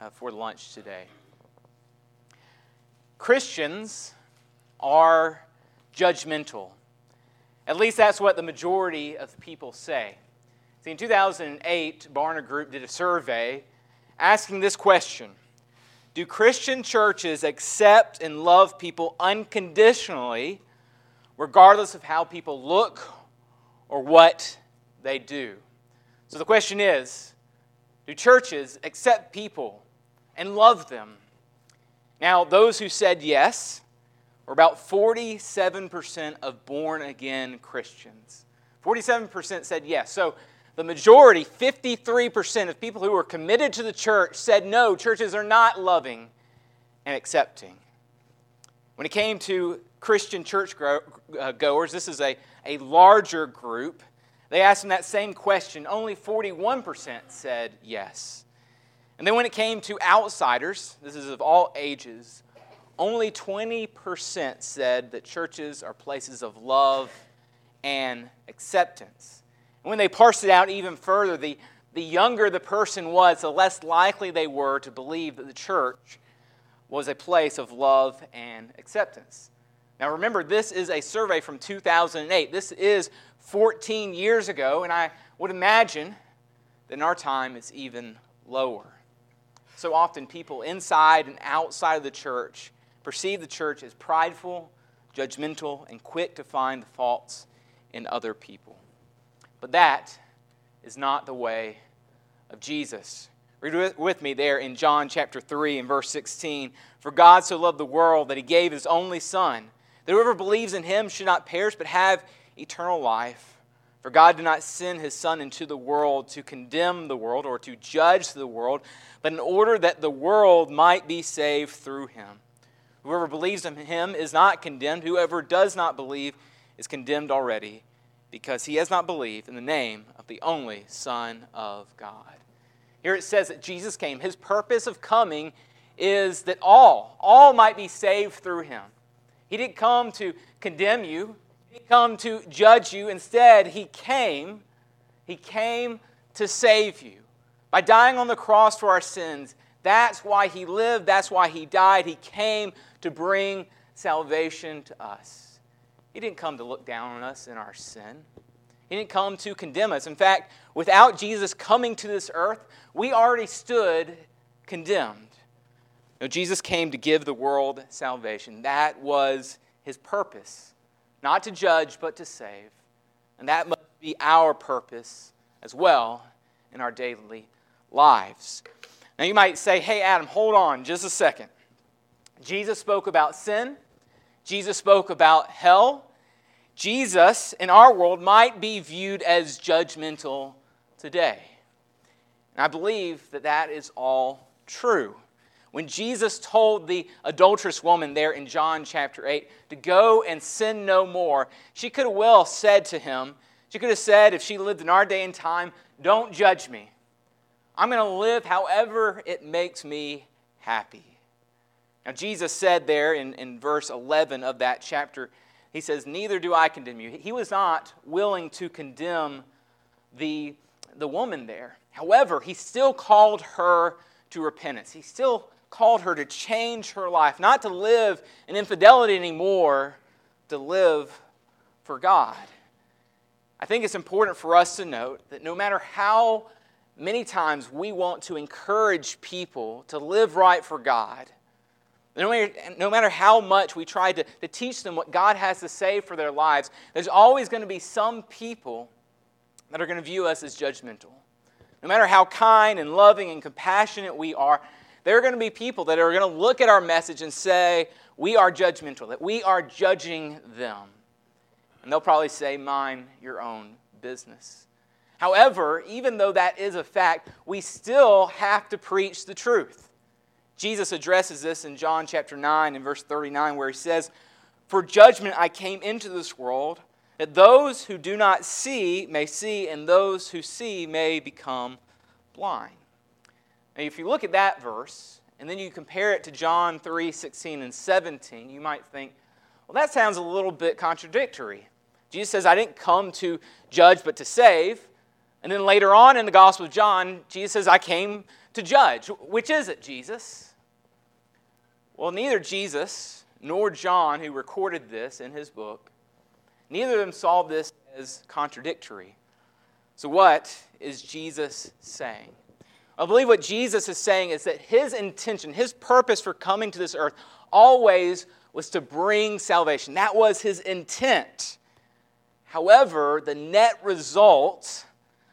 uh, for lunch today. Christians are judgmental. At least that's what the majority of people say. See, in 2008, Barna Group did a survey asking this question Do Christian churches accept and love people unconditionally, regardless of how people look or what they do? So the question is Do churches accept people and love them? Now, those who said yes were about 47% of born again Christians. 47% said yes. So the majority, 53% of people who were committed to the church, said no, churches are not loving and accepting. When it came to Christian church uh, goers, this is a, a larger group. They asked them that same question. Only 41% said yes. And then when it came to outsiders, this is of all ages, only 20% said that churches are places of love and acceptance. And when they parsed it out even further, the, the younger the person was, the less likely they were to believe that the church was a place of love and acceptance. Now remember, this is a survey from 2008. This is 14 years ago, and I would imagine that in our time it's even lower. So often, people inside and outside of the church perceive the church as prideful, judgmental, and quick to find the faults in other people. But that is not the way of Jesus. Read with me there in John chapter 3 and verse 16. For God so loved the world that he gave his only Son, that whoever believes in him should not perish but have eternal life. For God did not send his Son into the world to condemn the world or to judge the world, but in order that the world might be saved through him. Whoever believes in him is not condemned. Whoever does not believe is condemned already, because he has not believed in the name of the only Son of God. Here it says that Jesus came. His purpose of coming is that all, all might be saved through him. He didn't come to condemn you, didn't come to judge you. Instead, he came, he came to save you. By dying on the cross for our sins, that's why he lived, that's why he died. He came to bring salvation to us. He didn't come to look down on us in our sin. He didn't come to condemn us. In fact, without Jesus coming to this earth, we already stood condemned. No, Jesus came to give the world salvation. That was his purpose. Not to judge, but to save. And that must be our purpose as well in our daily lives. Now, you might say, hey, Adam, hold on just a second. Jesus spoke about sin, Jesus spoke about hell. Jesus, in our world, might be viewed as judgmental today. And I believe that that is all true. When Jesus told the adulterous woman there in John chapter 8 to go and sin no more, she could have well said to him, she could have said, if she lived in our day and time, don't judge me. I'm going to live however it makes me happy. Now, Jesus said there in, in verse 11 of that chapter, He says, Neither do I condemn you. He was not willing to condemn the, the woman there. However, He still called her to repentance. He still called her to change her life, not to live in infidelity anymore, to live for God. I think it's important for us to note that no matter how many times we want to encourage people to live right for God, no matter, how much we try to, to teach them what God has to say for their lives, there's always going to be some people that are going to view us as judgmental. No matter how kind and loving and compassionate we are, there are going to be people that are going to look at our message and say, we are judgmental, that we are judging them. And they'll probably say, mind your own business. However, even though that is a fact, we still have to preach the truth. Jesus addresses this in John chapter 9 and verse 39, where he says, For judgment I came into this world, that those who do not see may see, and those who see may become blind. Now, if you look at that verse, and then you compare it to John 3 16 and 17, you might think, well, that sounds a little bit contradictory. Jesus says, I didn't come to judge, but to save. And then later on in the Gospel of John, Jesus says, I came to judge. Which is it, Jesus? Well, neither Jesus nor John, who recorded this in his book, neither of them saw this as contradictory. So, what is Jesus saying? I believe what Jesus is saying is that his intention, his purpose for coming to this earth always was to bring salvation. That was his intent. However, the net result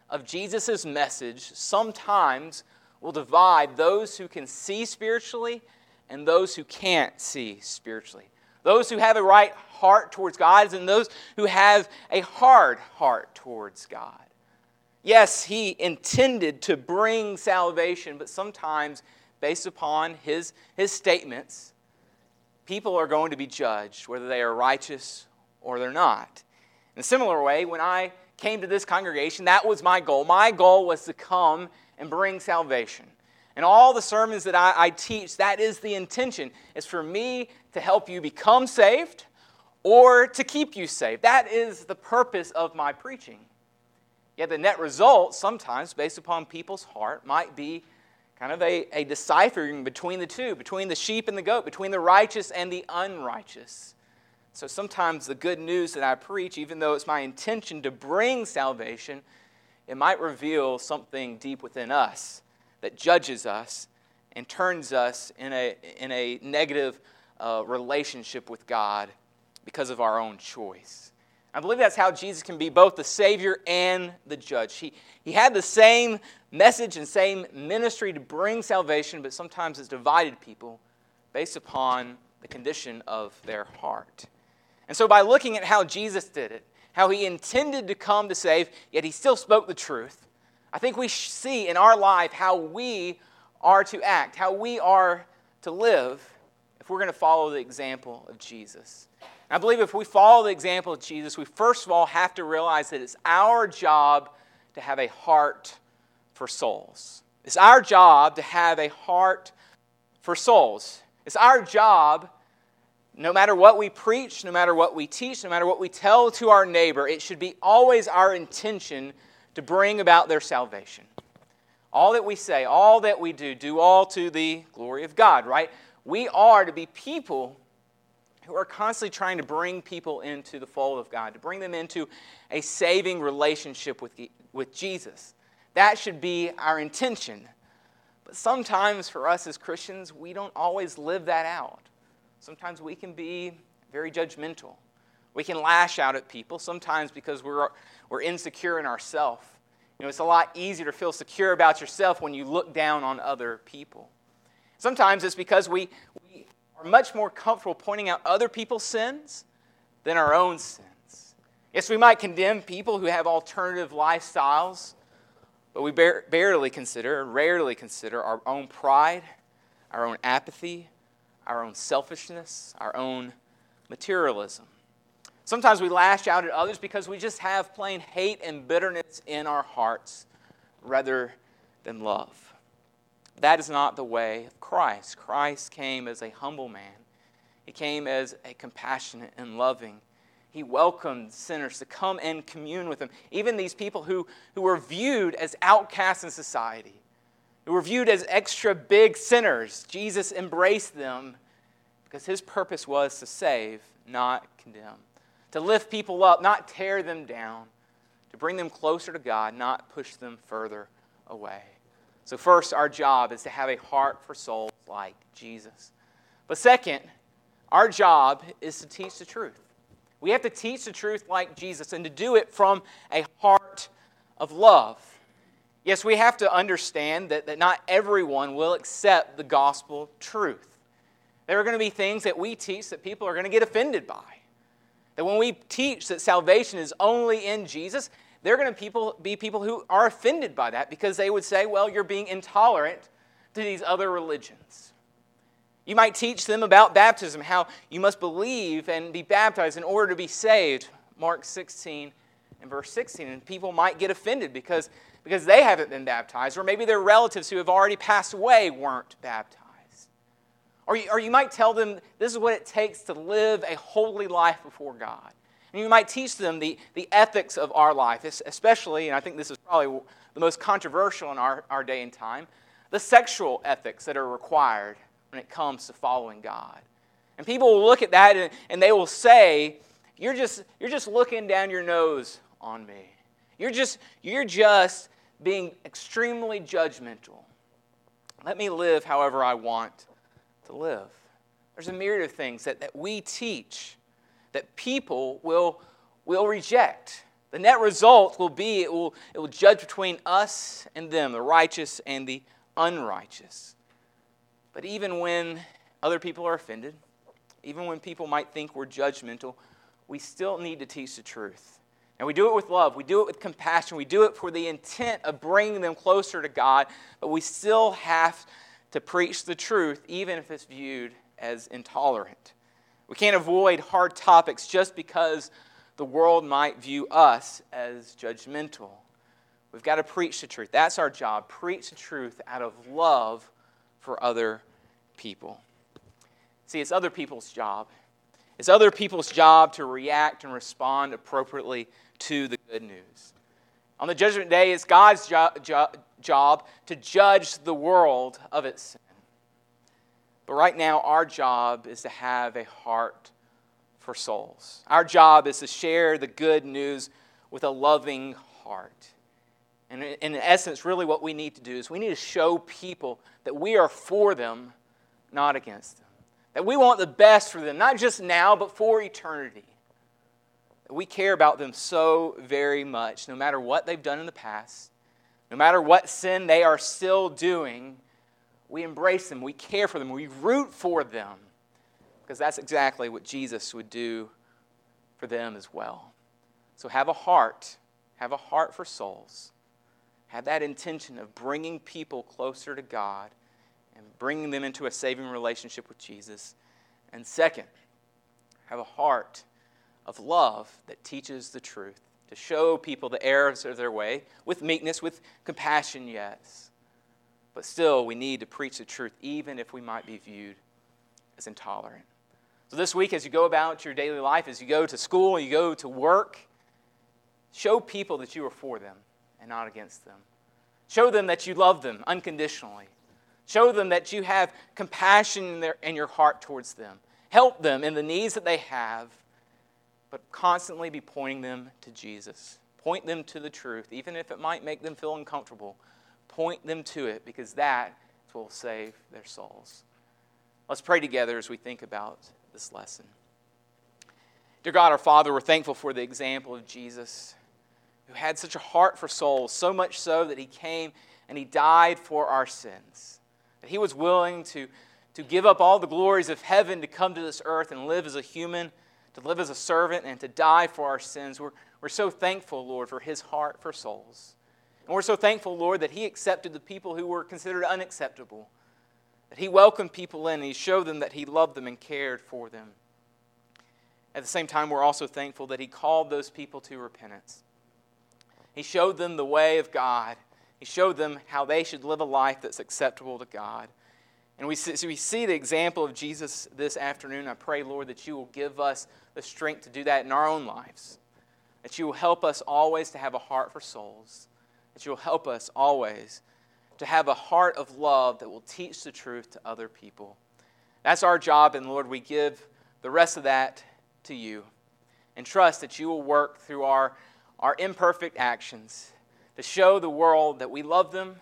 of Jesus' message sometimes will divide those who can see spiritually and those who can't see spiritually. Those who have a right heart towards God and those who have a hard heart towards God. Yes, he intended to bring salvation, but sometimes, based upon his, his statements, people are going to be judged whether they are righteous or they're not. In a similar way, when I came to this congregation, that was my goal. My goal was to come and bring salvation. And all the sermons that I, I teach, that is the intention, is for me to help you become saved or to keep you saved. That is the purpose of my preaching. Yet the net result, sometimes based upon people's heart, might be kind of a, a deciphering between the two, between the sheep and the goat, between the righteous and the unrighteous. So sometimes the good news that I preach, even though it's my intention to bring salvation, it might reveal something deep within us that judges us and turns us in a, in a negative uh, relationship with God because of our own choice. I believe that's how Jesus can be both the Savior and the judge. He, he had the same message and same ministry to bring salvation, but sometimes it's divided people based upon the condition of their heart. And so, by looking at how Jesus did it, how he intended to come to save, yet he still spoke the truth, I think we see in our life how we are to act, how we are to live if we're going to follow the example of Jesus. I believe if we follow the example of Jesus, we first of all have to realize that it's our job to have a heart for souls. It's our job to have a heart for souls. It's our job no matter what we preach, no matter what we teach, no matter what we tell to our neighbor, it should be always our intention to bring about their salvation. All that we say, all that we do, do all to the glory of God, right? We are to be people who are constantly trying to bring people into the fold of God, to bring them into a saving relationship with, with Jesus. That should be our intention. But sometimes for us as Christians, we don't always live that out. Sometimes we can be very judgmental. We can lash out at people, sometimes because we're, we're insecure in ourselves. You know, it's a lot easier to feel secure about yourself when you look down on other people. Sometimes it's because we, we are much more comfortable pointing out other people's sins than our own sins. Yes, we might condemn people who have alternative lifestyles, but we bar- barely consider, rarely consider our own pride, our own apathy, our own selfishness, our own materialism. Sometimes we lash out at others because we just have plain hate and bitterness in our hearts rather than love. That is not the way of Christ. Christ came as a humble man, he came as a compassionate and loving. He welcomed sinners to come and commune with him, even these people who, who were viewed as outcasts in society who were viewed as extra big sinners, Jesus embraced them because his purpose was to save, not condemn, to lift people up, not tear them down, to bring them closer to God, not push them further away. So, first, our job is to have a heart for souls like Jesus. But second, our job is to teach the truth. We have to teach the truth like Jesus and to do it from a heart of love. Yes, we have to understand that, that not everyone will accept the gospel truth. There are going to be things that we teach that people are going to get offended by. That when we teach that salvation is only in Jesus, they're going to people, be people who are offended by that because they would say, well, you're being intolerant to these other religions. You might teach them about baptism, how you must believe and be baptized in order to be saved. Mark 16 and verse 16. And people might get offended because because they haven't been baptized, or maybe their relatives who have already passed away weren't baptized. Or you, or you might tell them this is what it takes to live a holy life before God. And you might teach them the, the ethics of our life, especially, and I think this is probably the most controversial in our, our day and time, the sexual ethics that are required when it comes to following God. And people will look at that and, and they will say, you're just, you're just looking down your nose on me. You're just, you're just being extremely judgmental. Let me live however I want to live. There's a myriad of things that, that we teach that people will, will reject. The net result will be it will, it will judge between us and them, the righteous and the unrighteous. But even when other people are offended, even when people might think we're judgmental, we still need to teach the truth. And we do it with love, we do it with compassion, we do it for the intent of bringing them closer to God, but we still have to preach the truth, even if it's viewed as intolerant. We can't avoid hard topics just because the world might view us as judgmental. We've got to preach the truth. That's our job. Preach the truth out of love for other people. See, it's other people's job. It's other people's job to react and respond appropriately to the good news. On the judgment day, it's God's jo- jo- job to judge the world of its sin. But right now, our job is to have a heart for souls. Our job is to share the good news with a loving heart. And in essence, really what we need to do is we need to show people that we are for them, not against them. That we want the best for them, not just now, but for eternity. That we care about them so very much, no matter what they've done in the past, no matter what sin they are still doing, we embrace them, we care for them, we root for them, because that's exactly what Jesus would do for them as well. So have a heart, have a heart for souls have that intention of bringing people closer to God and bringing them into a saving relationship with Jesus. And second, have a heart of love that teaches the truth, to show people the errors of their way with meekness, with compassion, yes. But still, we need to preach the truth, even if we might be viewed as intolerant. So, this week, as you go about your daily life, as you go to school, you go to work, show people that you are for them and not against them. Show them that you love them unconditionally. Show them that you have compassion in, their, in your heart towards them. Help them in the needs that they have, but constantly be pointing them to Jesus. Point them to the truth, even if it might make them feel uncomfortable. Point them to it because that will save their souls. Let's pray together as we think about this lesson. Dear God, our Father, we're thankful for the example of Jesus who had such a heart for souls, so much so that he came and he died for our sins. That he was willing to, to give up all the glories of heaven to come to this earth and live as a human, to live as a servant, and to die for our sins. We're, we're so thankful, Lord, for his heart for souls. And we're so thankful, Lord, that he accepted the people who were considered unacceptable, that he welcomed people in, and he showed them that he loved them and cared for them. At the same time, we're also thankful that he called those people to repentance. He showed them the way of God. He showed them how they should live a life that's acceptable to God. And we see, we see the example of Jesus this afternoon. I pray, Lord, that you will give us the strength to do that in our own lives. That you will help us always to have a heart for souls. That you will help us always to have a heart of love that will teach the truth to other people. That's our job, and Lord, we give the rest of that to you. And trust that you will work through our our imperfect actions to show the world that we love them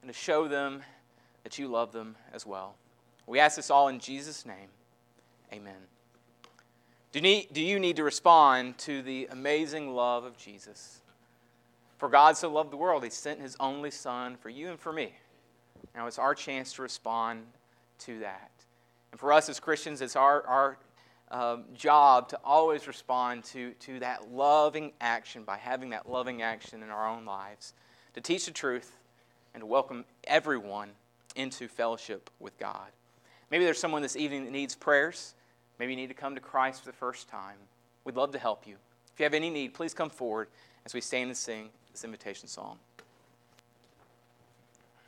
and to show them that you love them as well. We ask this all in Jesus' name. Amen. Do, need, do you need to respond to the amazing love of Jesus? For God so loved the world, He sent His only Son for you and for me. Now it's our chance to respond to that. And for us as Christians, it's our, our um, job to always respond to, to that loving action by having that loving action in our own lives, to teach the truth and to welcome everyone into fellowship with God. Maybe there's someone this evening that needs prayers. Maybe you need to come to Christ for the first time. We'd love to help you. If you have any need, please come forward as we stand and sing this invitation song.